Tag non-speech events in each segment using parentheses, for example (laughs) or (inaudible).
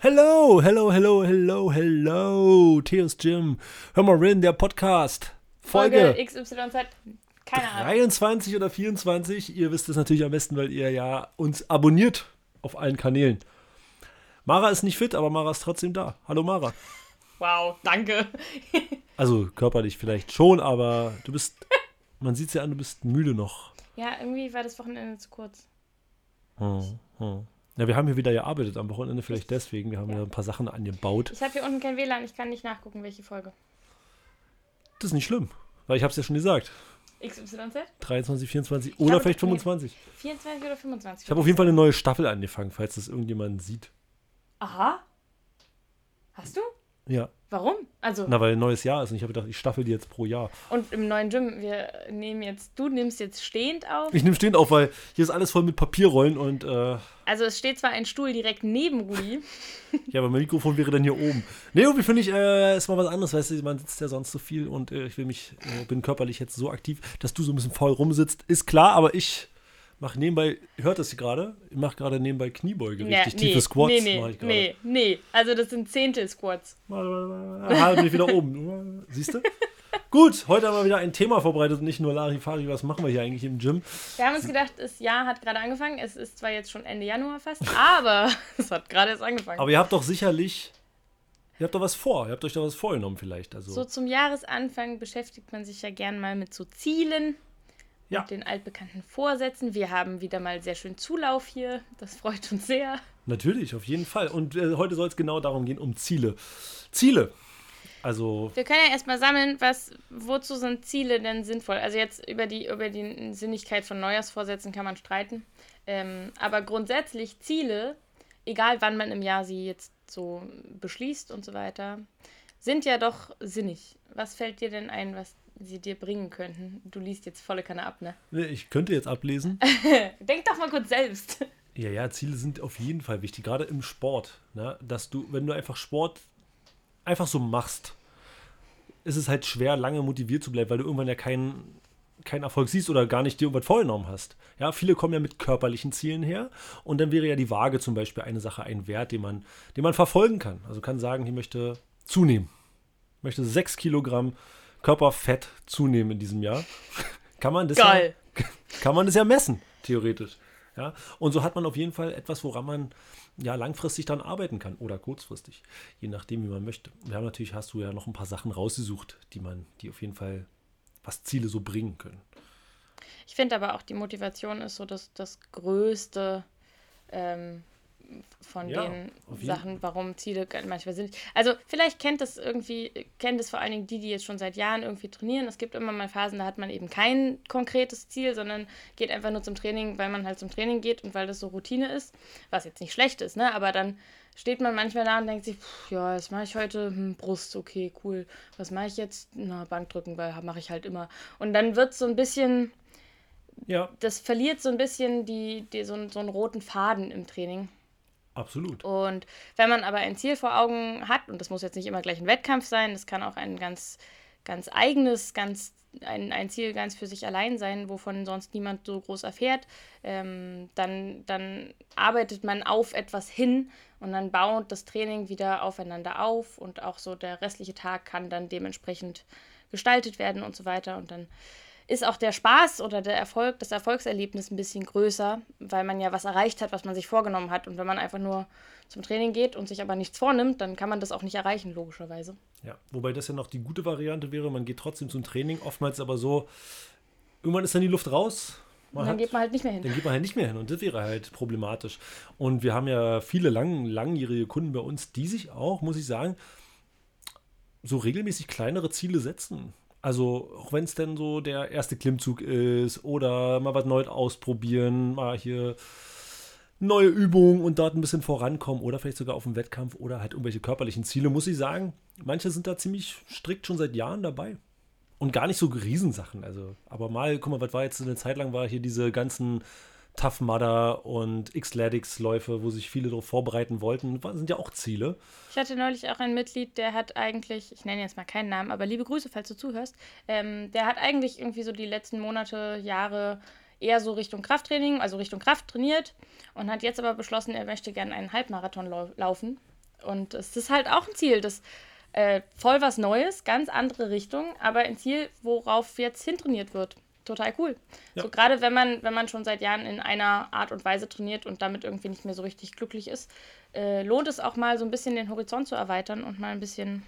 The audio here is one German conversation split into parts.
Hello, hello, hello, hello, hello. Theos Jim. Hör mal rein, der Podcast. Folge, Folge XYZ. Keine Ahnung. 23 oder 24. Ihr wisst es natürlich am besten, weil ihr ja uns abonniert auf allen Kanälen. Mara ist nicht fit, aber Mara ist trotzdem da. Hallo Mara. Wow, danke. Also körperlich vielleicht schon, aber du bist, man sieht es ja an, du bist müde noch. Ja, irgendwie war das Wochenende zu kurz. Hm, hm. Ja, wir haben hier wieder gearbeitet am Wochenende, vielleicht deswegen. Wir haben ja ein paar Sachen angebaut. Ich habe hier unten kein WLAN, ich kann nicht nachgucken, welche Folge. Das ist nicht schlimm, weil ich habe es ja schon gesagt. XYZ? 23, 24 Ich oder glaube, vielleicht nee. 25. 24 oder 25? Ich habe auf jeden Fall eine neue Staffel angefangen, falls das irgendjemand sieht. Aha. Hast du? Ja, Warum? Also, na, weil ein neues Jahr ist und ich habe gedacht, ich staffel die jetzt pro Jahr. und im neuen Gym, wir nehmen jetzt, du nimmst jetzt stehend auf. Ich nehme stehend auf, weil hier ist alles voll mit Papierrollen und äh, Also es steht zwar ein Stuhl direkt neben Rudi. (laughs) ja, aber mein Mikrofon wäre dann hier oben. Nee, irgendwie finde ich, äh, ist mal was anderes, weißt du, man sitzt ja sonst so viel und äh, ich will mich, äh, bin körperlich jetzt so aktiv, dass du so ein bisschen faul rumsitzt, ist klar, aber ich mache nebenbei, hört das gerade? Ich mache gerade nebenbei Kniebeuge, Ja, richtig tiefe Squats nee, nee, mache ich gerade. nee, nee. Also das sind Zehntel-Squats. Aha, bin ich wieder oben. (laughs) Siehst du? Gut, heute haben wir wieder ein Thema vorbereitet und nicht nur Larifari, was machen wir hier eigentlich im Gym? Wir haben uns gedacht, das Jahr hat gerade angefangen. Es ist zwar jetzt schon Ende Januar fast, (laughs) aber (laughs) es hat gerade erst angefangen. Aber ihr habt doch sicherlich, ihr habt doch was vor, ihr habt euch doch was vorgenommen vielleicht. Also, So zum Jahresanfang beschäftigt man sich ja gern mal mit so Zielen, Ja. mit den altbekannten Vorsätzen. Wir haben wieder mal sehr schön Zulauf hier. Das freut uns sehr. natürlich, auf jeden Fall. Und äh, heute soll es genau darum gehen, um Ziele. Ziele. Also, Wir können ja erstmal sammeln, was, wozu sind Ziele denn sinnvoll? Also jetzt über die, über die Sinnigkeit von Neujahrsvorsätzen kann man streiten. Ähm, aber grundsätzlich Ziele, egal wann man im Jahr sie jetzt so beschließt und so weiter, sind ja doch sinnig. Was fällt dir denn ein, was sie dir bringen könnten? Du liest jetzt volle Kanne ab, ne? ne, ich könnte jetzt ablesen. (laughs) Denk doch mal kurz selbst. Ja, ja, Ziele sind auf jeden Fall wichtig, gerade im Sport. Ne? Dass du, wenn du einfach Sport einfach so machst, ist es halt schwer, lange motiviert zu bleiben, weil du irgendwann ja keinen keinen Erfolg siehst oder gar nicht dir irgendwas vorgenommen hast. Ja, viele kommen ja mit körperlichen Zielen her und dann wäre ja die Waage zum Beispiel eine Sache, ein Wert, den man, den man verfolgen kann. Also kann sagen, ich möchte zunehmen. Ich möchte 6 Kilogramm Körperfett zunehmen in diesem Jahr. kann man das Geil. ja (laughs) kann man das ja messen, theoretisch. Ja? Und so hat man auf jeden Fall etwas, woran man ja langfristig dann arbeiten kann oder kurzfristig, je nachdem, wie man möchte. Wir haben natürlich, hast du ja noch ein paar Sachen rausgesucht, die man, die auf jeden Fall was Ziele so bringen können. Ich finde aber auch, die Motivation ist so das, das Größte ähm, von Ja, den Sachen, warum Ziele manchmal sind. Also vielleicht kennt das irgendwie, kennt es vor allen Dingen die, die jetzt schon seit Jahren irgendwie trainieren. Es gibt immer mal Phasen, da hat man eben kein konkretes Ziel, sondern geht einfach nur zum Training, weil man halt zum Training geht und weil das so Routine ist, was jetzt nicht schlecht ist, ne? Aber dann steht man manchmal da und denkt sich, pff, ja, was mache ich heute? Hm, Brust, okay, cool. Was mache ich jetzt? Na, Bankdrücken, weil mache ich halt immer. Und dann wird so ein bisschen Ja, das verliert so ein bisschen die, die, so, so einen roten Faden im Training. Absolut. Und wenn man aber ein Ziel vor Augen hat, und das muss jetzt nicht immer gleich ein Wettkampf sein, das kann auch ein ganz, ganz eigenes, ganz, ein, ein Ziel ganz für sich allein sein, wovon sonst niemand so groß erfährt, ähm, dann, dann arbeitet man auf etwas hin und dann baut das Training wieder aufeinander auf und auch so der restliche Tag kann dann dementsprechend gestaltet werden und so weiter. Und dann ist auch der Spaß oder der Erfolg, das Erfolgserlebnis ein bisschen größer, weil man ja was erreicht hat, was man sich vorgenommen hat. Und wenn man einfach nur zum Training geht und sich aber nichts vornimmt, dann kann man das auch nicht erreichen, logischerweise. Ja, wobei das ja noch die gute Variante wäre, man geht trotzdem zum Training, oftmals aber so, irgendwann ist dann die Luft raus. Man dann hat- geht man halt nicht mehr hin. dann geht man halt nicht mehr hin und das wäre halt problematisch. Und wir haben ja viele lang, langjährige Kunden bei uns, die sich auch, muss ich sagen, so regelmäßig kleinere Ziele setzen. Also auch wenn es denn so der erste Klimmzug ist oder mal was Neues ausprobieren, mal hier neue Übungen und dort ein bisschen vorankommen oder vielleicht sogar auf einen Wettkampf oder halt irgendwelche körperlichen Ziele, muss ich sagen, manche sind da ziemlich strikt schon seit Jahren dabei. Und gar nicht so Riesensachen. Also, aber mal, guck mal, was war jetzt eine Zeit lang, war hier diese ganzen Tough Mudder und X-Ladix-Läufe, wo sich viele darauf vorbereiten wollten, sind ja auch Ziele. Ich hatte neulich auch ein Mitglied, der hat eigentlich, ich nenne jetzt mal keinen Namen, aber liebe Grüße, falls du zuhörst, ähm, der hat eigentlich irgendwie so die letzten Monate, Jahre eher so Richtung Krafttraining, also Richtung Kraft trainiert und hat jetzt aber beschlossen, er möchte gerne einen Halbmarathon lau laufen. Und es ist halt auch ein Ziel, das äh, voll was Neues, ganz andere Richtung, aber ein Ziel, worauf jetzt hintrainiert wird. Total cool. Ja. So gerade wenn man, wenn man schon seit Jahren in einer Art und Weise trainiert und damit irgendwie nicht mehr so richtig glücklich ist, äh, lohnt es auch mal so ein bisschen den Horizont zu erweitern und mal ein bisschen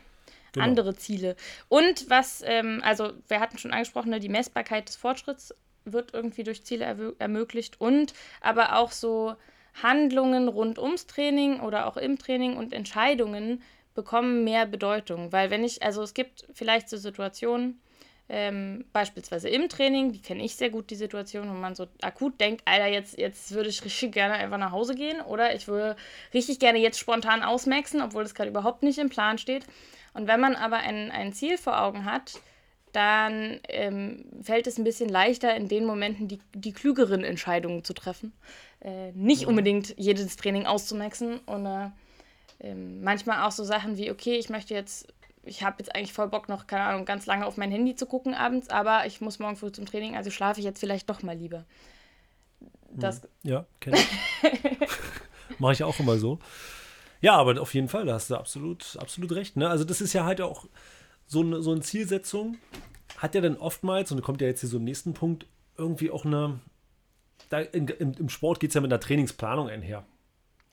genau. andere Ziele. Und was, ähm, also wir hatten schon angesprochen, ne, die Messbarkeit des Fortschritts wird irgendwie durch Ziele ermöglicht und aber auch so Handlungen rund ums Training oder auch im Training und Entscheidungen bekommen mehr Bedeutung. Weil wenn ich, also es gibt vielleicht so Situationen, ähm, beispielsweise im Training, die kenne ich sehr gut, die Situation, wo man so akut denkt, Alter, jetzt, jetzt würde ich richtig gerne einfach nach Hause gehen oder ich würde richtig gerne jetzt spontan ausmaxen, obwohl das gerade überhaupt nicht im Plan steht. Und wenn man aber ein, ein Ziel vor Augen hat, dann ähm, fällt es ein bisschen leichter, in den Momenten die, die klügeren Entscheidungen zu treffen. Äh, nicht ja. unbedingt jedes Training auszumaxen und äh, ähm, manchmal auch so Sachen wie, okay, ich möchte jetzt, ich habe jetzt eigentlich voll Bock noch, keine Ahnung, ganz lange auf mein Handy zu gucken abends, aber ich muss morgen früh zum Training, also schlafe ich jetzt vielleicht doch mal lieber. Das hm. ja, kenne ich. (laughs) Mache ich auch immer so. Ja, aber auf jeden Fall, da hast du absolut, absolut recht. Ne? Also das ist ja halt auch so eine, so eine Zielsetzung, hat ja dann oftmals, und da kommt ja jetzt hier so im nächsten Punkt, irgendwie auch eine, da in, im, im Sport geht es ja mit einer Trainingsplanung einher.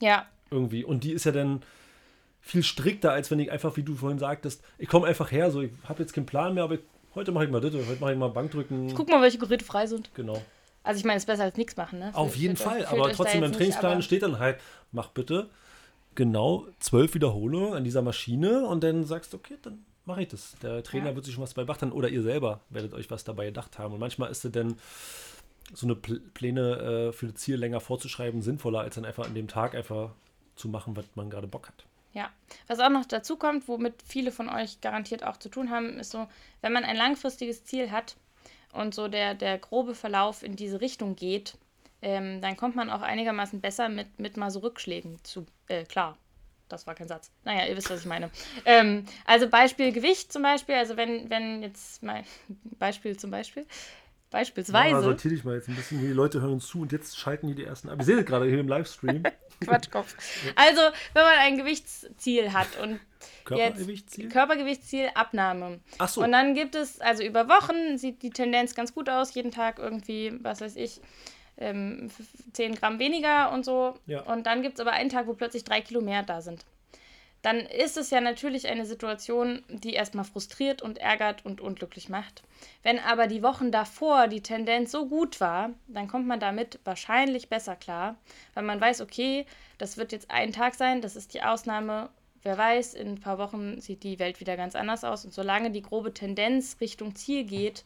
Ja. Irgendwie. Und die ist ja dann viel strikter, als wenn ich einfach, wie du vorhin sagtest, ich komme einfach her, so ich habe jetzt keinen Plan mehr, aber ich, heute mache ich mal das, heute mache ich mal Bankdrücken. Ich guck mal, welche Geräte frei sind. Genau. Also ich meine, es ist besser als nichts machen, ne? Auf jeden Fall, aber trotzdem beim Trainingsplan steht dann halt, mach bitte genau zwölf Wiederholungen an dieser Maschine und dann sagst du, okay, dann mache ich das. Der Trainer ja. wird sich schon was dabei beachten oder ihr selber werdet euch was dabei gedacht haben. Und manchmal ist es dann so eine Pläne äh, für das Ziel länger vorzuschreiben sinnvoller, als dann einfach an dem Tag einfach zu machen, was man gerade Bock hat. Ja, was auch noch dazu kommt, womit viele von euch garantiert auch zu tun haben, ist so, wenn man ein langfristiges Ziel hat und so der, der grobe Verlauf in diese Richtung geht, ähm, dann kommt man auch einigermaßen besser mit, mit mal so Rückschlägen zu, äh, klar. Das war kein Satz. Naja, ihr wisst, was ich meine. Ähm, also Beispiel Gewicht zum Beispiel. Also wenn, wenn jetzt mein (laughs) Beispiel zum Beispiel. Beispielsweise. Ja, sortiere dich mal jetzt ein bisschen. Die Leute hören uns zu und jetzt schalten die die ersten ab. Ihr seht es gerade hier im Livestream. (laughs) Quatschkopf. Also, wenn man ein Gewichtsziel hat und Körpergewichtsziel? Körpergewichtsziel, Abnahme. Ach so. Und dann gibt es, also über Wochen sieht die Tendenz ganz gut aus, jeden Tag irgendwie, was weiß ich, ähm, 10 Gramm weniger und so. Ja. Und dann gibt es aber einen Tag, wo plötzlich drei Kilo mehr da sind. Dann ist es ja natürlich eine Situation, die erstmal frustriert und ärgert und unglücklich macht. Wenn aber die Wochen davor die Tendenz so gut war, dann kommt man damit wahrscheinlich besser klar, weil man weiß, okay, das wird jetzt ein Tag sein, das ist die Ausnahme. Wer weiß, in ein paar Wochen sieht die Welt wieder ganz anders aus. Und solange die grobe Tendenz Richtung Ziel geht,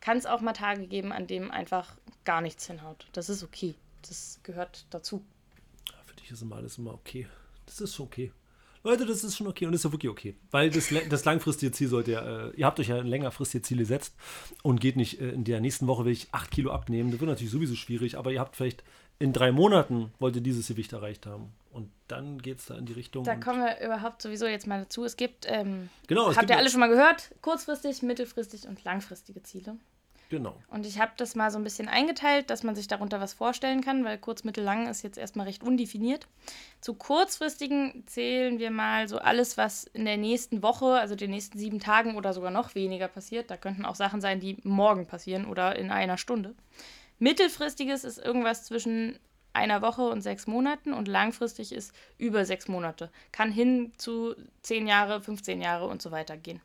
kann es auch mal Tage geben, an denen einfach gar nichts hinhaut. Das ist okay. Das gehört dazu. für dich ist immer alles immer okay. Das ist okay. Leute, das ist schon okay und das ist ja wirklich okay. Weil das, das langfristige Ziel sollte ja, äh, ihr habt euch ja ein längerfristiges Ziel gesetzt und geht nicht, äh, in der nächsten Woche will ich 8 Kilo abnehmen. Das wird natürlich sowieso schwierig, aber ihr habt vielleicht in drei Monaten wollt ihr dieses Gewicht erreicht haben. Und dann geht es da in die Richtung. Da kommen wir überhaupt sowieso jetzt mal dazu. Es gibt, ähm, genau, es habt gibt ihr alle schon mal gehört, kurzfristig, mittelfristig und langfristige Ziele. Genau. Und ich habe das mal so ein bisschen eingeteilt, dass man sich darunter was vorstellen kann, weil kurz, mittel, lang ist jetzt erstmal recht undefiniert. Zu kurzfristigen zählen wir mal so alles, was in der nächsten Woche, also den nächsten sieben Tagen oder sogar noch weniger passiert. Da könnten auch Sachen sein, die morgen passieren oder in einer Stunde. Mittelfristiges ist irgendwas zwischen einer Woche und sechs Monaten und langfristig ist über sechs Monate. Kann hin zu zehn Jahre, 15 Jahre und so weiter gehen.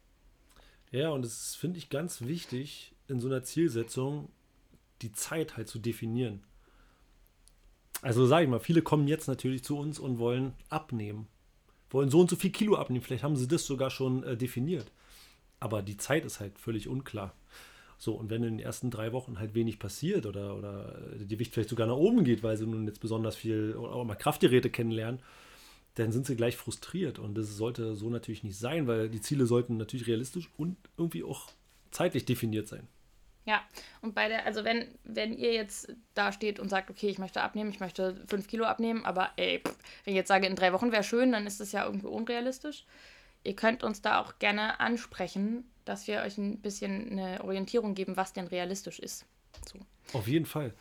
Ja, und das finde ich ganz wichtig, in so einer Zielsetzung die Zeit halt zu definieren. Also sage ich mal, viele kommen jetzt natürlich zu uns und wollen abnehmen. Wollen so und so viel Kilo abnehmen. Vielleicht haben sie das sogar schon äh, definiert. Aber die Zeit ist halt völlig unklar. So, und wenn in den ersten drei Wochen halt wenig passiert oder, oder die Gewicht vielleicht sogar nach oben geht, weil sie nun jetzt besonders viel oder auch mal Kraftgeräte kennenlernen, dann sind sie gleich frustriert. Und das sollte so natürlich nicht sein, weil die Ziele sollten natürlich realistisch und irgendwie auch zeitlich definiert sein. Ja, und bei der, also wenn, wenn ihr jetzt da steht und sagt, okay, ich möchte abnehmen, ich möchte fünf Kilo abnehmen, aber ey, pff, wenn ich jetzt sage, in drei Wochen wäre schön, dann ist das ja irgendwie unrealistisch. Ihr könnt uns da auch gerne ansprechen, dass wir euch ein bisschen eine Orientierung geben, was denn realistisch ist. So. Auf jeden Fall.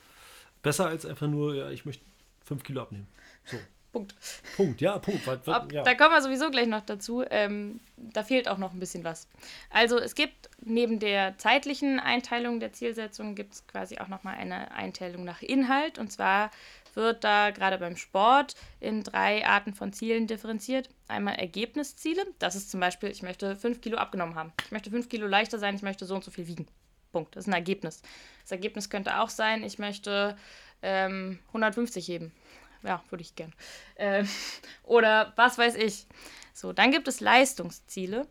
Besser als einfach nur, ja, ich möchte fünf Kilo abnehmen. So. Punkt. Punkt, ja, Punkt. Weil, Ob, ja. Da kommen wir sowieso gleich noch dazu. Ähm, da fehlt auch noch ein bisschen was. Also es gibt neben der zeitlichen Einteilung der Zielsetzung gibt es quasi auch nochmal eine Einteilung nach Inhalt. Und zwar wird da gerade beim Sport in drei Arten von Zielen differenziert. Einmal Ergebnisziele. Das ist zum Beispiel, ich möchte fünf Kilo abgenommen haben. Ich möchte fünf Kilo leichter sein, ich möchte so und so viel wiegen. Punkt. Das ist ein Ergebnis. Das Ergebnis könnte auch sein, ich möchte ähm, 150 heben. Ja, würde ich gern. Ähm, (laughs) oder was weiß ich. So, dann gibt es Leistungsziele.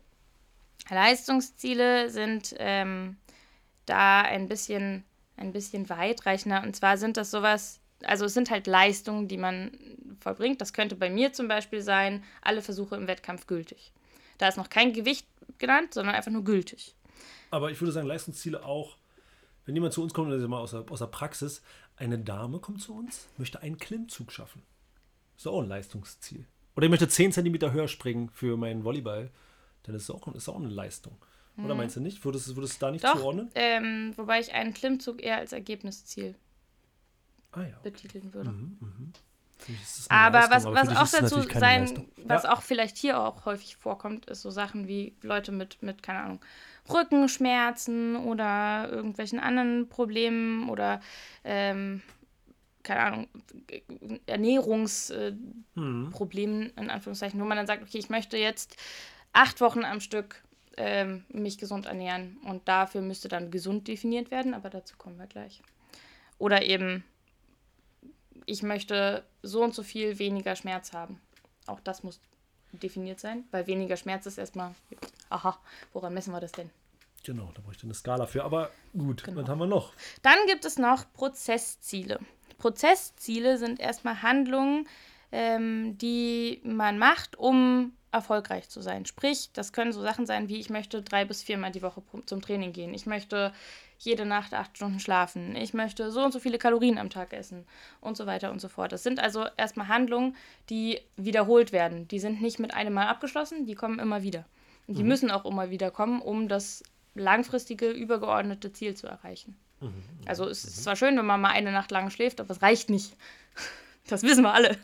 Leistungsziele sind ähm, da ein bisschen, ein bisschen weitreichender. Und zwar sind das sowas, also es sind halt Leistungen, die man vollbringt. Das könnte bei mir zum Beispiel sein, alle Versuche im Wettkampf gültig. Da ist noch kein Gewicht genannt, sondern einfach nur gültig. Aber ich würde sagen, Leistungsziele auch, wenn jemand zu uns kommt, also mal aus der, aus der Praxis, eine Dame kommt zu uns, möchte einen Klimmzug schaffen. Ist auch ein Leistungsziel. Oder ich möchte 10 cm höher springen für meinen Volleyball, dann ist es auch, ist auch eine Leistung. Oder meinst du nicht? Würdest, würdest du da nicht Doch, zuordnen? ähm, wobei ich einen Klimmzug eher als Ergebnisziel Ah ja. betiteln würde. Das eine Aber Leistung, was, was auch dazu sein, Leistung. was ja. auch vielleicht hier auch häufig vorkommt, ist so Sachen wie Leute mit, mit, keine Ahnung, Rückenschmerzen oder irgendwelchen anderen Problemen oder ähm, keine Ahnung, Ernährungsproblemen Mhm. in Anführungszeichen, wo man dann sagt, okay, ich möchte jetzt acht Wochen am Stück ähm, mich gesund ernähren und dafür müsste dann gesund definiert werden, aber dazu kommen wir gleich. Oder eben, ich möchte so und so viel weniger Schmerz haben. Auch das muss definiert sein, weil weniger Schmerz ist erstmal, aha, woran messen wir das denn? Genau, da bräuchte ich eine Skala für. Aber gut, Genau. was haben wir noch? Dann gibt es noch Prozessziele. Prozessziele sind erstmal Handlungen, ähm, die man macht, um erfolgreich zu sein. Sprich, das können so Sachen sein wie, ich möchte drei bis viermal die Woche zum Training gehen. Ich möchte jede Nacht acht Stunden schlafen. Ich möchte so und so viele Kalorien am Tag essen und so weiter und so fort. Das sind also erstmal Handlungen, die wiederholt werden. Die sind nicht mit einem Mal abgeschlossen, die kommen immer wieder. Und die müssen auch immer wieder kommen, um das langfristige, übergeordnete Ziel zu erreichen. Also es ist zwar schön, wenn man mal eine Nacht lang schläft, aber es reicht nicht. (laughs) Das wissen wir alle.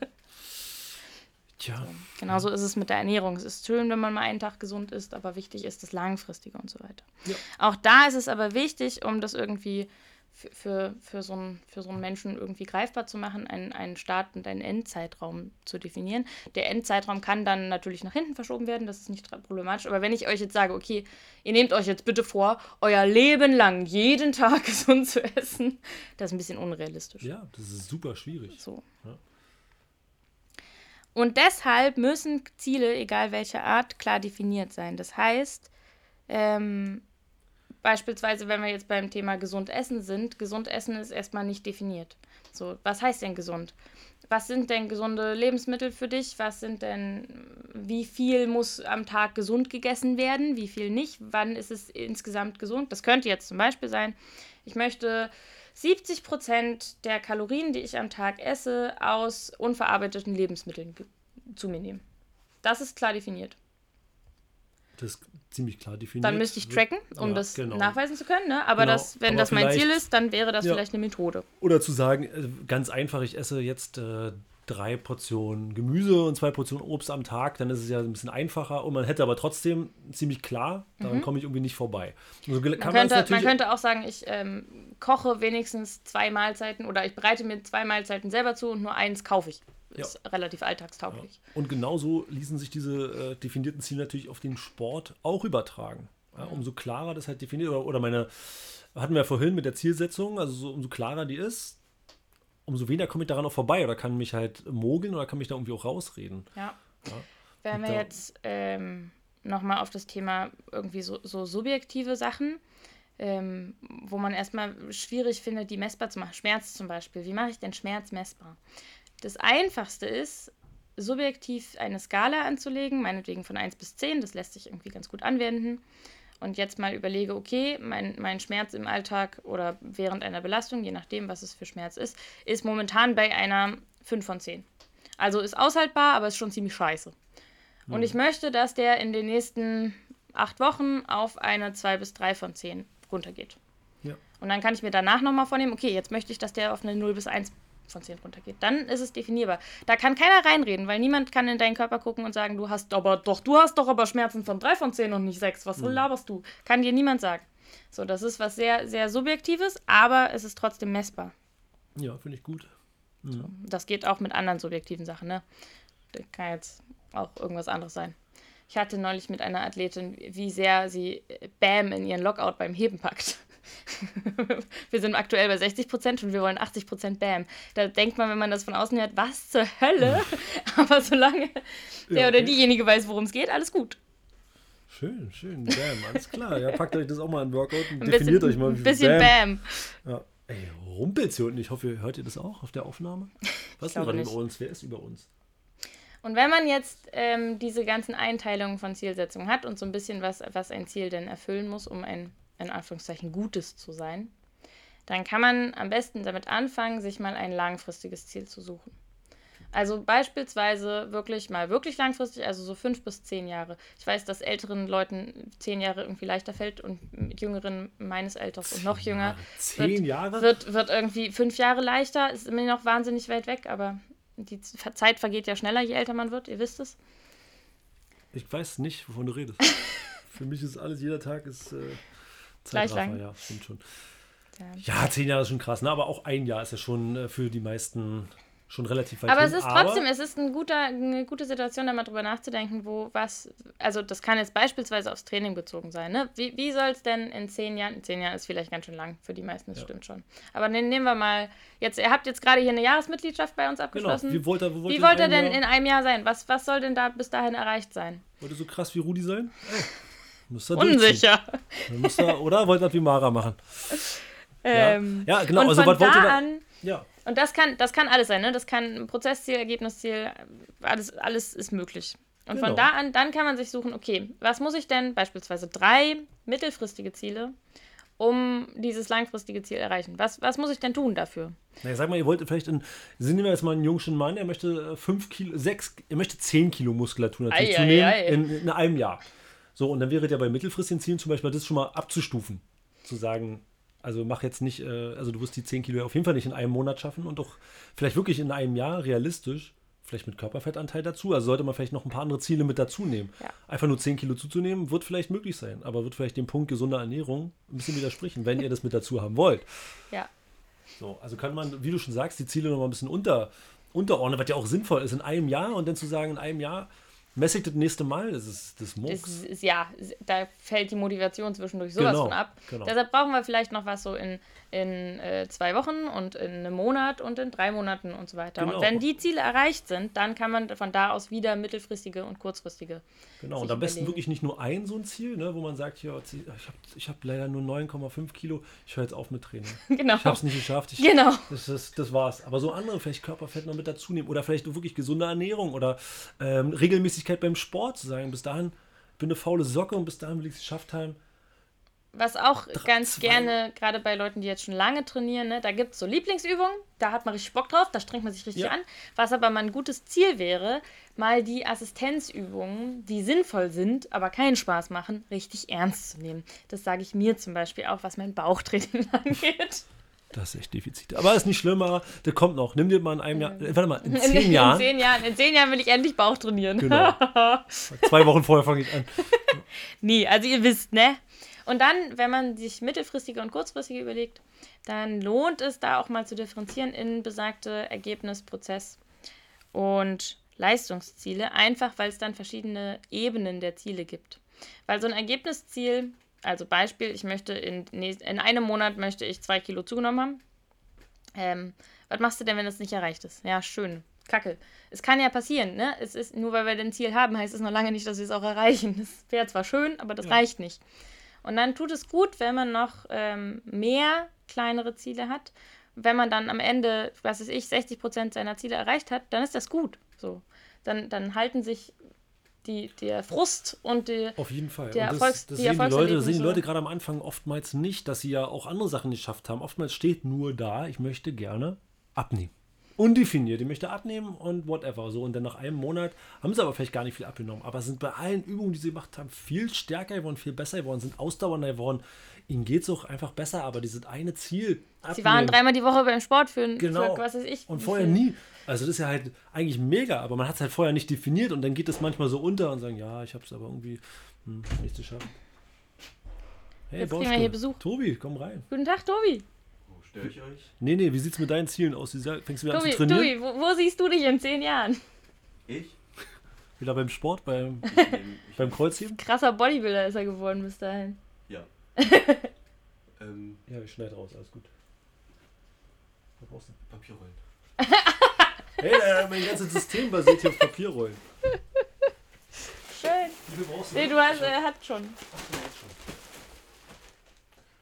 Tja, Genauso ist es mit der Ernährung. Es ist schön, wenn man mal einen Tag gesund ist, aber wichtig ist das Langfristige und so weiter. Ja. Auch da ist es aber wichtig, um das irgendwie für, für, für, so, einen, für so einen Menschen irgendwie greifbar zu machen, einen, einen Start- und einen Endzeitraum zu definieren. Der Endzeitraum kann dann natürlich nach hinten verschoben werden, das ist nicht problematisch. Aber wenn ich euch jetzt sage, okay, ihr nehmt euch jetzt bitte vor, euer Leben lang jeden Tag (laughs) gesund zu essen, das ist ein bisschen unrealistisch. ja, das ist super schwierig. So. Ja. Und deshalb müssen Ziele, egal welcher Art, klar definiert sein. Das heißt, ähm, beispielsweise, wenn wir jetzt beim Thema gesund essen sind, gesund essen ist erstmal nicht definiert. So, was heißt denn gesund? Was sind denn gesunde Lebensmittel für dich? Was sind denn, wie viel muss am Tag gesund gegessen werden? Wie viel nicht? Wann ist es insgesamt gesund? Das könnte jetzt zum Beispiel sein, ich möchte 70 Prozent der Kalorien, die ich am Tag esse, aus unverarbeiteten Lebensmitteln zu mir nehmen. Das ist klar definiert. Das ist ziemlich klar definiert. Dann müsste ich tracken, um Ja, das genau. nachweisen zu können. Ne? Aber Genau, das, wenn aber das mein Ziel ist, dann wäre das Ja. vielleicht eine Methode. Oder zu sagen, äh, ganz einfach, ich esse jetzt äh, drei Portionen Gemüse und zwei Portionen Obst am Tag, dann ist es ja ein bisschen einfacher und man hätte aber trotzdem ziemlich klar, daran komme ich irgendwie nicht vorbei. Und so gel- Mhm. Man könnte, man könnte auch sagen, ich ähm, koche wenigstens zwei Mahlzeiten oder ich bereite mir zwei Mahlzeiten selber zu und nur eins kaufe ich. Ist relativ alltagstauglich. Und genauso ließen sich diese äh, definierten Ziele natürlich auf den Sport auch übertragen. Ja, umso klarer das halt definiert, oder, oder meine, hatten wir ja vorhin mit der Zielsetzung, also so, umso klarer die ist, umso weniger komme ich daran auch vorbei oder kann mich halt mogeln oder kann mich da irgendwie auch rausreden. Ja. Wenn Und wir jetzt ähm, nochmal auf das Thema irgendwie so, so subjektive Sachen, ähm, wo man erstmal schwierig findet, die messbar zu machen. Schmerz zum Beispiel. Wie mache ich denn Schmerz messbar? Das Einfachste ist, subjektiv eine Skala anzulegen, meinetwegen von 1 bis 10, das lässt sich irgendwie ganz gut anwenden. Und jetzt mal überlege, okay, mein, mein Schmerz im Alltag oder während einer Belastung, je nachdem, was es für Schmerz ist, ist momentan bei einer 5 von 10. Also ist aushaltbar, aber ist schon ziemlich scheiße. Und ich möchte, dass der in den nächsten acht Wochen auf eine 2 bis 3 von 10 runtergeht. Ja. Und dann kann ich mir danach nochmal vornehmen, okay, jetzt möchte ich, dass der auf eine 0 bis 1 von 10 runtergeht. Dann ist es definierbar. Da kann keiner reinreden, weil niemand kann in deinen Körper gucken und sagen, du hast aber doch, du hast doch aber Schmerzen von 3 von 10 und nicht 6. Was mhm. laberst du? Kann dir niemand sagen. So, das ist was sehr, sehr Subjektives, aber es ist trotzdem messbar. Ja, finde ich gut. Mhm. So, das geht auch mit anderen subjektiven Sachen, ne? Das kann jetzt auch irgendwas anderes sein. Ich hatte neulich mit einer Athletin, wie sehr sie äh, Bam in ihren Lockout beim Heben packt. (laughs) wir sind aktuell bei 60 Prozent und wir wollen 80 Prozent Bam. Da denkt man, wenn man das von außen hört, was zur Hölle? (laughs) (laughs) Aber solange der ja, oder diejenige weiß, worum es geht, alles gut. Schön, schön. Bam, alles klar. Ja, packt euch das auch mal in Workout und ein definiert bisschen, euch mal. Ein bisschen Bam. Bam. Ja. Ey, rumpelt hier unten. Ich hoffe, hört ihr das auch auf der Aufnahme? Was ist gerade über uns? Wer ist über uns? Und wenn man jetzt ähm, diese ganzen Einteilungen von Zielsetzungen hat und so ein bisschen was, was ein Ziel denn erfüllen muss, um ein, in Anführungszeichen, Gutes zu sein, dann kann man am besten damit anfangen, sich mal ein langfristiges Ziel zu suchen. Also beispielsweise wirklich mal wirklich langfristig, also so fünf bis zehn Jahre. Ich weiß, dass älteren Leuten zehn Jahre irgendwie leichter fällt und jüngeren meines Alters und noch jünger. Zehn wird, Jahre? Wird, wird irgendwie fünf Jahre leichter. Ist immer noch wahnsinnig weit weg, aber die Zeit vergeht ja schneller, je älter man wird, ihr wisst es. Ich weiß nicht, wovon du redest. (laughs) Für mich ist alles, jeder Tag ist äh, Gleich lang. Ja, stimmt schon. Ja. ja, zehn Jahre ist schon krass, ne? aber auch ein Jahr ist ja schon äh, für die meisten schon relativ weit Aber hin. es ist trotzdem, es ist ein guter, eine gute Situation, da mal drüber nachzudenken, wo was, also das kann jetzt beispielsweise aufs Training bezogen sein. Ne? Wie, wie soll es denn in zehn Jahren, zehn Jahren ist vielleicht ganz schön lang für die meisten, das ja. stimmt schon. Aber ne, nehmen wir mal, jetzt, ihr habt jetzt gerade hier eine Jahresmitgliedschaft bei uns genau. abgeschlossen. Genau. Wie wollt ihr, wo wollt wie wollt ihr denn Jahr? in einem Jahr sein? Was, was soll denn da bis dahin erreicht sein? Wollt ihr so krass wie Rudi sein? Ey, (laughs) Unsicher. Ihr, oder wollt ihr wie Mara machen? Ähm, ja. ja, genau. Und also, was wollt ihr da? An, ja. Und das kann, das kann alles sein, ne? Das kann Prozessziel, Ergebnisziel, alles, alles ist möglich. Und genau. von da an, dann kann man sich suchen, okay, was muss ich denn, beispielsweise drei mittelfristige Ziele, um dieses langfristige Ziel erreichen? Was, was muss ich denn tun dafür? Na, sag mal, ihr wollt vielleicht in, sehen wir jetzt mal einen jungen Mann, er möchte äh, fünf Kilo, sechs, er möchte zehn Kilo Muskulatur natürlich ei, zunehmen ei, ei. In, in einem Jahr. So, und dann wäre ja bei mittelfristigen Zielen zum Beispiel das schon mal abzustufen. Zu sagen, also mach jetzt nicht, äh, also du wirst die 10 Kilo auf jeden Fall nicht in einem Monat schaffen und doch vielleicht wirklich in einem Jahr realistisch, vielleicht mit Körperfettanteil dazu. Also sollte man vielleicht noch ein paar andere Ziele mit dazu nehmen. Ja. Einfach nur 10 Kilo zuzunehmen, wird vielleicht möglich sein, aber wird vielleicht dem Punkt gesunder Ernährung ein bisschen widersprechen, wenn ihr das mit dazu haben wollt. Ja. So, also kann man, wie du schon sagst, die Ziele noch mal ein bisschen unter, unterordnen, was ja auch sinnvoll ist in einem Jahr und dann zu sagen, in einem Jahr Messig das nächste Mal, das ist das muss. Ist, ist, ja, da fällt die Motivation zwischendurch sowas genau, von ab. Genau. Deshalb brauchen wir vielleicht noch was so in, in äh, zwei Wochen und in einem Monat und in drei Monaten und so weiter. Genau. Und wenn die Ziele erreicht sind, dann kann man von da aus wieder mittelfristige und kurzfristige. Genau, und am besten überlegen. wirklich nicht nur ein so ein Ziel, ne, wo man sagt, ja, ich habe ich hab leider nur 9,5 Kilo, ich höre jetzt auf mit Training. (laughs) genau. Ich habe es nicht geschafft. Ich, genau. Das, das, das war's. Aber so andere, vielleicht Körperfett noch mit dazu nehmen oder vielleicht wirklich gesunde Ernährung oder ähm, Regelmäßigkeit beim Sport zu sagen, bis dahin bin eine faule Socke und bis dahin will ich es geschafft haben, was auch Drei, ganz zwei. gerne, gerade bei Leuten, die jetzt schon lange trainieren, ne, da gibt es so Lieblingsübungen, da hat man richtig Bock drauf, da strengt man sich richtig ja. an. Was aber mal ein gutes Ziel wäre, mal die Assistenzübungen, die sinnvoll sind, aber keinen Spaß machen, richtig ernst zu nehmen. Das sage ich mir zum Beispiel auch, was mein Bauchtraining (laughs) angeht. Das ist echt Defizit. Aber ist nicht schlimmer, der kommt noch. Nimm dir mal in einem Jahr, äh, warte mal, in zehn in, Jahren. In zehn Jahren. In zehn Jahren will ich endlich Bauch trainieren. Genau. (laughs) Zwei Wochen vorher fange ich an. nee, also ihr wisst, ne? Und dann, wenn man sich mittelfristige und kurzfristige überlegt, dann lohnt es da auch mal zu differenzieren in besagte Ergebnis, Prozess und Leistungsziele, einfach weil es dann verschiedene Ebenen der Ziele gibt. Weil so ein Ergebnisziel, also Beispiel, ich möchte in, in einem Monat möchte ich zwei Kilo zugenommen haben. Ähm, was machst du denn, wenn das nicht erreicht ist? Ja, schön. Kacke. Es kann ja passieren, ne? Es ist, nur weil wir ein Ziel haben, heißt es noch lange nicht, dass wir es auch erreichen. Das wäre zwar schön, aber das ja. reicht nicht. Und dann tut es gut, wenn man noch ähm, mehr kleinere Ziele hat. Wenn man dann am Ende, was weiß ich, 60 Prozent seiner Ziele erreicht hat, dann ist das gut. So. Dann, dann halten sich die, der Frust und die, Auf jeden Fall. Der und das, Erfolgs, das die sehen die Leute, sehen die Leute gerade am Anfang oftmals nicht, dass sie ja auch andere Sachen geschafft haben. Oftmals steht nur da, ich möchte gerne abnehmen. Undefiniert. Die möchte abnehmen und whatever. So, und dann nach einem Monat haben sie aber vielleicht gar nicht viel abgenommen. Aber sind bei allen Übungen, die sie gemacht haben, viel stärker geworden, viel besser geworden, sind ausdauernder geworden. Ihnen geht es auch einfach besser, aber dieses eine Ziel. Abnehmen, sie waren dreimal die Woche beim Sport für, genau, für was weiß ich. Und vorher nie. Also das ist ja halt eigentlich mega, aber man hat es halt vorher nicht definiert und dann geht es manchmal so unter und sagen, ja, ich habe es aber irgendwie hm, nicht geschafft. Hey, Jetzt kriegen wir hier Besuch. Tobi, komm rein. Guten Tag, Tobi. Störe ich euch? Nee, nee, wie sieht es mit deinen Zielen aus? Fängst du wieder Tobi, an zu trainieren? Tobi, wo, wo, siehst du dich in zehn Jahren? Ich? Wieder beim Sport, beim, ich nehm, ich beim Kreuzheben? Krasser Bodybuilder ist er geworden bis dahin. Ja. (laughs) ähm, ja, ich schneide raus, alles gut. Was brauchst du? Papierrollen. (laughs) hey, äh, mein ganzes System basiert hier auf Papierrollen. Schön. Wie viel brauchst du? Nee, du hast, er hat schon.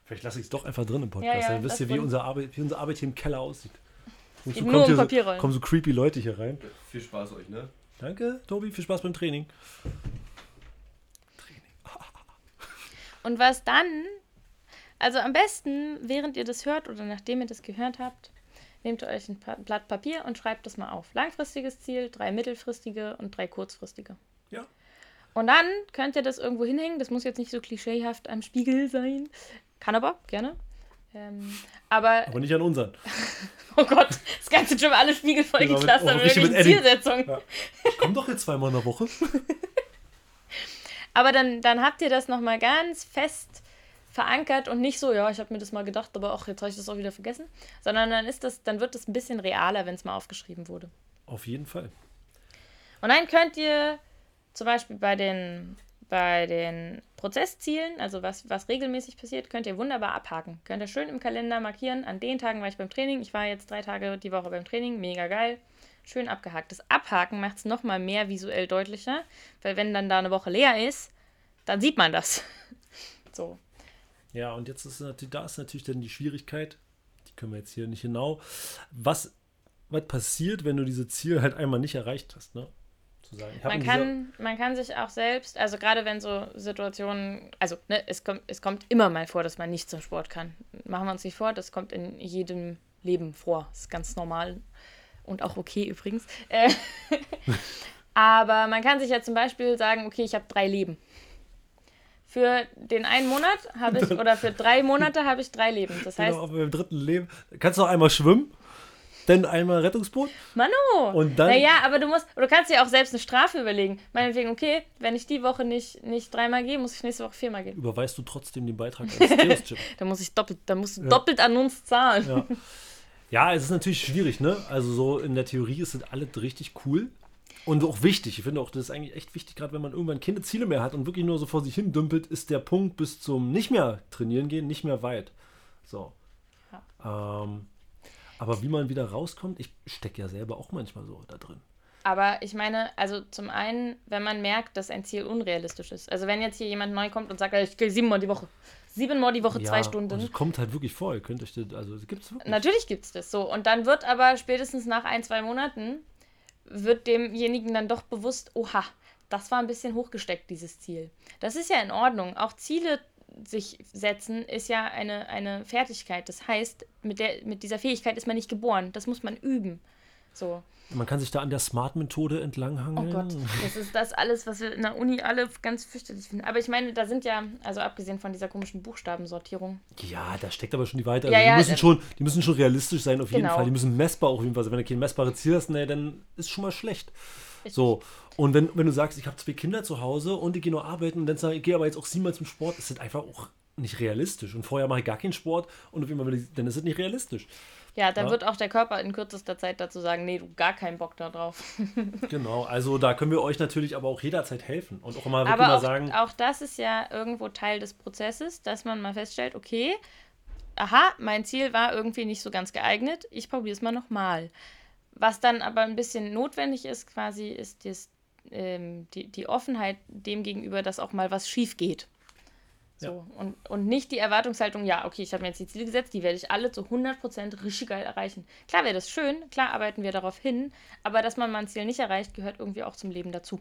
Vielleicht lasse ich es doch einfach drin im Podcast. Ja, ja, dann wisst ihr, wie unsere, Arbeit, wie unsere Arbeit hier im Keller aussieht. Und so nur um Papierrollen. So, kommen so creepy Leute hier rein. Viel Spaß euch, ne? Danke, Tobi. Viel Spaß beim Training. Training. Und was dann, also am besten, während ihr das hört oder nachdem ihr das gehört habt, nehmt ihr euch ein Blatt Papier und schreibt das mal auf. Langfristiges Ziel, drei mittelfristige und drei kurzfristige. Ja. Und dann könnt ihr das irgendwo hinhängen. Das muss jetzt nicht so klischeehaft am Spiegel sein. Kann aber, gerne. Ähm, aber, aber nicht an unseren. (laughs) oh Gott, das Ganze schon alle Spiegel voll genau, geklustert mit, oh, mit Zielsetzung. Ja. Ich komme doch jetzt zweimal in der Woche. (laughs) aber dann, dann habt ihr das nochmal ganz fest verankert und nicht so, ja, ich habe mir das mal gedacht, aber auch jetzt habe ich das auch wieder vergessen, sondern dann ist das, dann wird es ein bisschen realer, wenn es mal aufgeschrieben wurde. Auf jeden Fall. Und dann könnt ihr zum Beispiel bei den bei den Prozesszielen, also was, was regelmäßig passiert, könnt ihr wunderbar abhaken. Könnt ihr schön im Kalender markieren. An den Tagen war ich beim Training. Ich war jetzt drei Tage die Woche beim Training. Mega geil. Schön abgehakt. Das Abhaken macht es nochmal mehr visuell deutlicher, weil wenn dann da eine Woche leer ist, dann sieht man das. (laughs) so. Ja, und jetzt ist natürlich, da ist natürlich dann die Schwierigkeit, die können wir jetzt hier nicht genau, was, was passiert, wenn du diese Ziele halt einmal nicht erreicht hast, ne? Zu Man kann, man kann sich auch selbst, also gerade wenn so Situationen, also ne, es, kommt, es kommt immer mal vor, dass man nicht zum Sport kann. Machen wir uns nicht vor, das kommt in jedem Leben vor. Das ist ganz normal und auch okay übrigens. Äh, (laughs) aber man kann sich ja zum Beispiel sagen, okay, ich habe drei Leben. Für den einen Monat habe ich, (laughs) oder für drei Monate habe ich drei Leben. Das genau, heißt. Genau, aber beim dritten Leben. Kannst du noch einmal schwimmen? Dann einmal Rettungsboot. Manu! Und dann. Naja, aber du musst, du kannst dir auch selbst eine Strafe überlegen. Meinetwegen, okay, wenn ich die Woche nicht, nicht dreimal gehe, muss ich nächste Woche viermal gehen. Überweist du trotzdem den Beitrag als (laughs) da muss ich doppelt, da musst du ja. doppelt an uns zahlen. Ja. ja, es ist natürlich schwierig, ne? Also so in der Theorie ist das alles richtig cool. Und auch wichtig. Ich finde auch, das ist eigentlich echt wichtig, gerade wenn man irgendwann keine Ziele mehr hat und wirklich nur so vor sich hin dümpelt, ist der Punkt bis zum nicht mehr trainieren gehen nicht mehr weit. So. Ja. Ähm, aber wie man wieder rauskommt, ich stecke ja selber auch manchmal so da drin. Aber ich meine, also zum einen, wenn man merkt, dass ein Ziel unrealistisch ist. Also wenn jetzt hier jemand neu kommt und sagt, ich gehe siebenmal die Woche. Siebenmal die Woche, ja, zwei Stunden. Das kommt halt wirklich vor. Ihr könnt euch das, also gibt es wirklich. Natürlich gibt es das so. Und dann wird aber spätestens nach ein, zwei Monaten, wird demjenigen dann doch bewusst, oha, das war ein bisschen hochgesteckt, dieses Ziel. Das ist ja in Ordnung. Auch Ziele sich setzen, ist ja eine, eine Fertigkeit. Das heißt, mit, der, mit dieser Fähigkeit ist man nicht geboren. Das muss man üben. So. Man kann sich da an der Smart-Methode entlanghangeln. Oh Gott, das ist das alles, was wir in der Uni alle ganz fürchterlich finden. Aber ich meine, da sind ja, also abgesehen von dieser komischen Buchstabensortierung. Ja, da steckt aber schon die Weite. Also ja, die, müssen äh, schon, die müssen schon realistisch sein, auf jeden genau. Fall. Die müssen messbar auf jeden Fall sein. Wenn du kein messbares Ziel hast, nee, dann ist schon mal schlecht. So, und wenn, wenn du sagst, ich habe zwei Kinder zu Hause und ich gehe nur arbeiten und dann sage ich, gehe aber jetzt auch siebenmal zum Sport, ist das einfach auch nicht realistisch. Und vorher mache ich gar keinen Sport und auf einmal, dann ist es nicht realistisch. Ja, dann ja. wird auch der Körper in kürzester Zeit dazu sagen, nee, du gar keinen Bock da drauf. (laughs) genau, also da können wir euch natürlich aber auch jederzeit helfen und auch immer, aber auch, sagen. Auch das ist ja irgendwo Teil des Prozesses, dass man mal feststellt, okay, aha, mein Ziel war irgendwie nicht so ganz geeignet, ich probiere es mal nochmal. Was dann aber ein bisschen notwendig ist, quasi, ist das, ähm, die, die Offenheit dem gegenüber, dass auch mal was schief geht. So, ja. und, und nicht die Erwartungshaltung, ja, okay, ich habe mir jetzt die Ziele gesetzt, die werde ich alle zu 100% richtig geil erreichen. Klar wäre das schön, klar arbeiten wir darauf hin, aber dass man mal ein Ziel nicht erreicht, gehört irgendwie auch zum Leben dazu.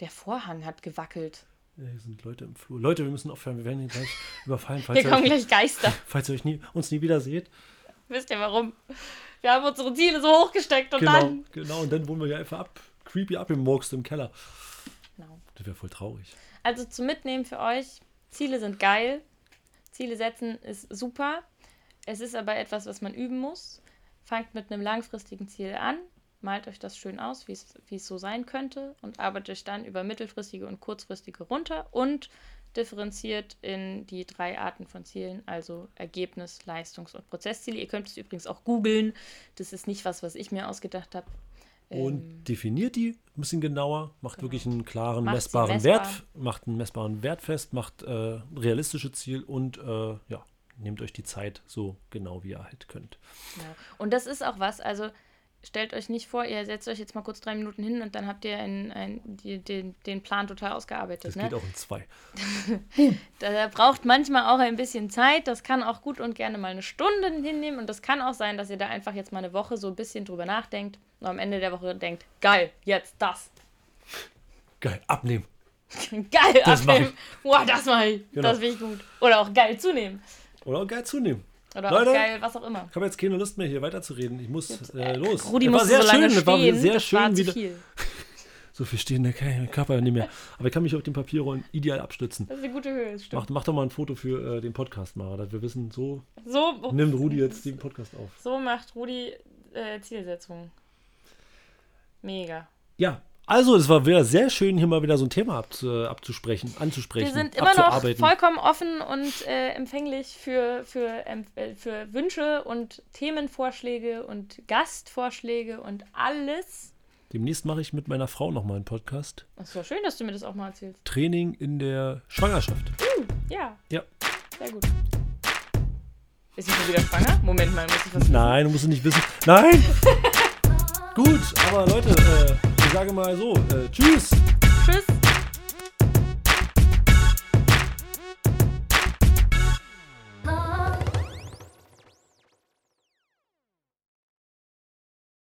Der Vorhang hat gewackelt. Ja, hier sind Leute im Flur. Leute, wir müssen aufhören, wir werden hier gleich (laughs) überfallen. Falls hier kommen euch, gleich Geister. (laughs) Falls ihr euch nie, uns nie wieder seht. Wisst ihr warum? Wir haben unsere Ziele so hochgesteckt und Genau, dann. genau. Und dann wurden wir ja einfach ab, creepy abgemurkst im Keller. Genau. Das wäre voll traurig. Also zum Mitnehmen für euch, Ziele sind geil. Ziele setzen ist super. Es ist aber etwas, was man üben muss. Fangt mit einem langfristigen Ziel an, malt euch das schön aus, wie es wie es so sein könnte und arbeitet euch dann über mittelfristige und kurzfristige runter und differenziert in die drei Arten von Zielen, also Ergebnis, Leistungs- und Prozessziele. Ihr könnt es übrigens auch googeln. Das ist nicht was, was ich mir ausgedacht habe. Und definiert die ein bisschen genauer, macht Genau. wirklich einen klaren, Macht messbaren messbar. Wert, macht einen messbaren Wert fest, macht äh, realistische Ziel und äh, ja, nehmt euch die Zeit so genau wie ihr halt könnt. Genau. Und das ist auch was, also stellt euch nicht vor, ihr setzt euch jetzt mal kurz drei Minuten hin und dann habt ihr ein, ein, die, den, den Plan total ausgearbeitet. Das ne? geht auch in zwei. (laughs) Da braucht manchmal auch ein bisschen Zeit. Das kann auch gut und gerne mal eine Stunde hinnehmen. Und das kann auch sein, dass ihr da einfach jetzt mal eine Woche so ein bisschen drüber nachdenkt und am Ende der Woche denkt, geil, jetzt das. Geil, abnehmen. (laughs) Geil, Das mach abnehmen. Boah, das mach ich. Genau. Das will ich gut. Oder auch geil zunehmen. Oder auch geil zunehmen. Oder Leute. auch geil, was auch immer. Ich habe jetzt keine Lust mehr hier weiterzureden. Ich muss äh, los. Rudi war musste sehr so lange schön, es war stehen. sehr das schön war wieder. viel. (laughs) So viel stehen der kein Körper nicht mehr. Aber ich kann mich auf den Papierrollen ideal abstützen. Das ist eine gute Höhe, das stimmt. Mach, mach doch mal ein Foto für äh, den Podcast mal, dass wir wissen, so So, nimmt Rudi jetzt den Podcast auf. so macht Rudi äh, Zielsetzungen. Mega. Ja, also es war wieder sehr schön, hier mal wieder so ein Thema abzu, anzusprechen, Wir sind immer noch vollkommen offen und äh, empfänglich für, für, ähm, äh, für Wünsche und Themenvorschläge und Gastvorschläge und alles. Demnächst mache ich mit meiner Frau nochmal einen Podcast. Es war schön, dass du mir das auch mal erzählst. Training in der Schwangerschaft. Ja, Ja. sehr gut. Ist sie schon wieder schwanger? Moment mal, muss ich was wissen? Nein, du musst nicht wissen. Nein! (laughs) Gut, aber Leute, äh, sage mal so, äh, tschüss! Tschüss.